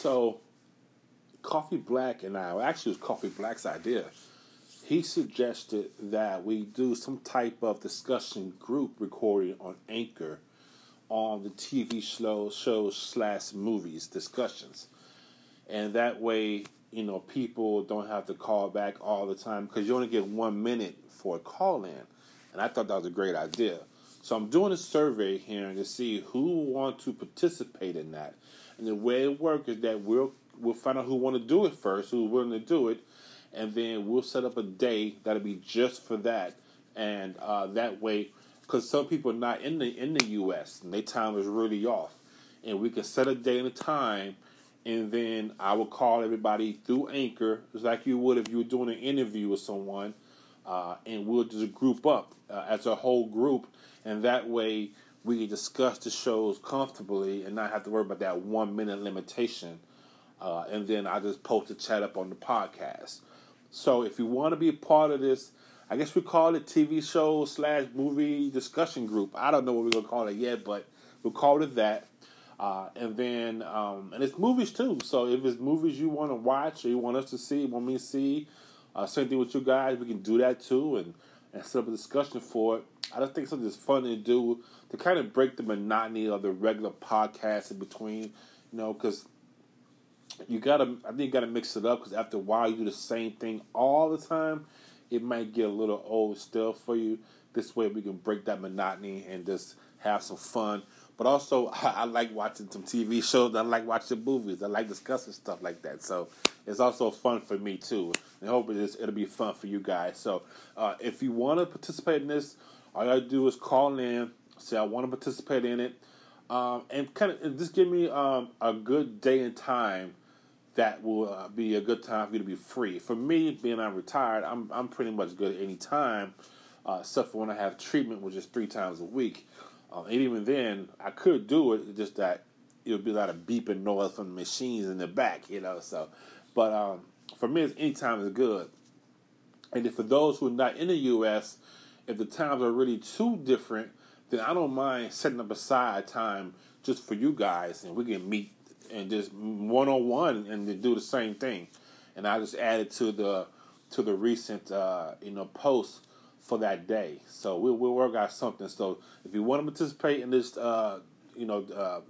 So, Coffee Black and I, well, actually, it was Coffee Black's idea. He suggested that we do some type of discussion group recording on Anchor on the TV show, shows slash movies discussions. And that way, you know, people don't have to call back all the time because you only get one minute for a call in. And I thought that was a great idea. So I'm doing a survey here to see who want to participate in that. And the way it works is that we'll we'll find out who want to do it first, who's willing to do it, and then we'll set up a day that'll be just for that. And uh, that way, because some people are not in the in the U.S. and their time is really off, and we can set a day and a time, and then I will call everybody through Anchor, just like you would if you were doing an interview with someone, uh, and we'll just group up uh, as a whole group, and that way we can discuss the shows comfortably and not have to worry about that one minute limitation. Uh, and then I just post the chat up on the podcast. So if you want to be a part of this, I guess we call it TV show slash movie discussion group. I don't know what we're gonna call it yet, but we'll call it that. Uh, and then um, and it's movies too. So if it's movies you want to watch or you want us to see, want me to see, uh, same thing with you guys, we can do that too, and and set up a discussion for it. I just think something that's fun to do to kind of break the monotony of the regular podcast in between, you know, because you gotta. I think you gotta mix it up because after a while you do the same thing all the time, it might get a little old still for you. This way we can break that monotony and just have some fun. But also, I, I like watching some TV shows. I like watching movies. I like discussing stuff like that. So it's also fun for me too. And I hope it is, it'll be fun for you guys. So uh, if you want to participate in this, all you gotta do is call in, say I want to participate in it, um, and kind of just give me um, a good day and time that will uh, be a good time for you to be free. For me, being I'm retired, I'm I'm pretty much good at any time, uh, except for when I have treatment, which is three times a week. Um, and even then, I could do it. Just that it would be a lot of beeping noise from the machines in the back, you know. So, but um, for me, any time is good. And if for those who are not in the U.S., if the times are really too different, then I don't mind setting up a side time just for you guys, and we can meet and just one on one and do the same thing. And I just added to the to the recent uh, you know post for that day. So we'll we'll work out something. So if you want to participate in this uh, you know uh,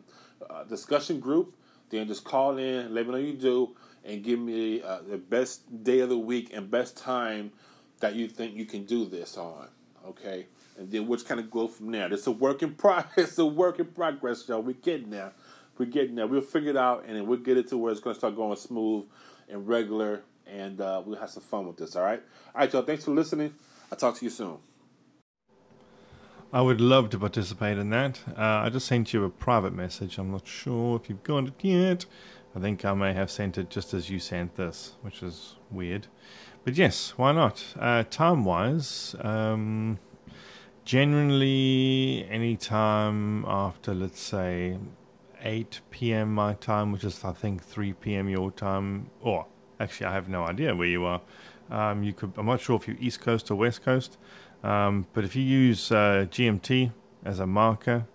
uh discussion group, then just call in, let me know you do, and give me uh, the best day of the week and best time that you think you can do this on. Okay. And then we'll kind of go from there. It's a work in progress. It's a work in progress, y'all. We're getting there. We're getting there. We'll figure it out, and then we'll get it to where it's going to start going smooth and regular, and uh, we'll have some fun with this. All right. All right, y'all. Thanks for listening. I'll talk to you soon. I would love to participate in that. Uh, I just sent you a private message. I'm not sure if you've got it yet. I think I may have sent it just as you sent this, which is weird. But yes, why not? Uh, time wise, um, generally any time after, let's say, 8 p.m. my time, which is, I think, 3 p.m. your time. Or, actually, I have no idea where you are. Um, you could. I'm not sure if you're East Coast or West Coast, um, but if you use uh, GMT as a marker,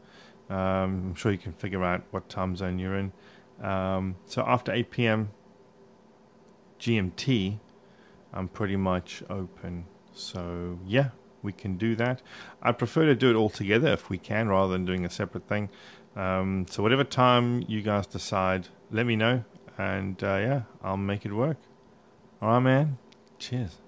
um, I'm sure you can figure out what time zone you're in. Um, so after 8 p.m. GMT, I'm pretty much open. So yeah, we can do that. I'd prefer to do it all together if we can, rather than doing a separate thing. Um, so whatever time you guys decide, let me know, and uh, yeah, I'll make it work. All right, man. Cheers.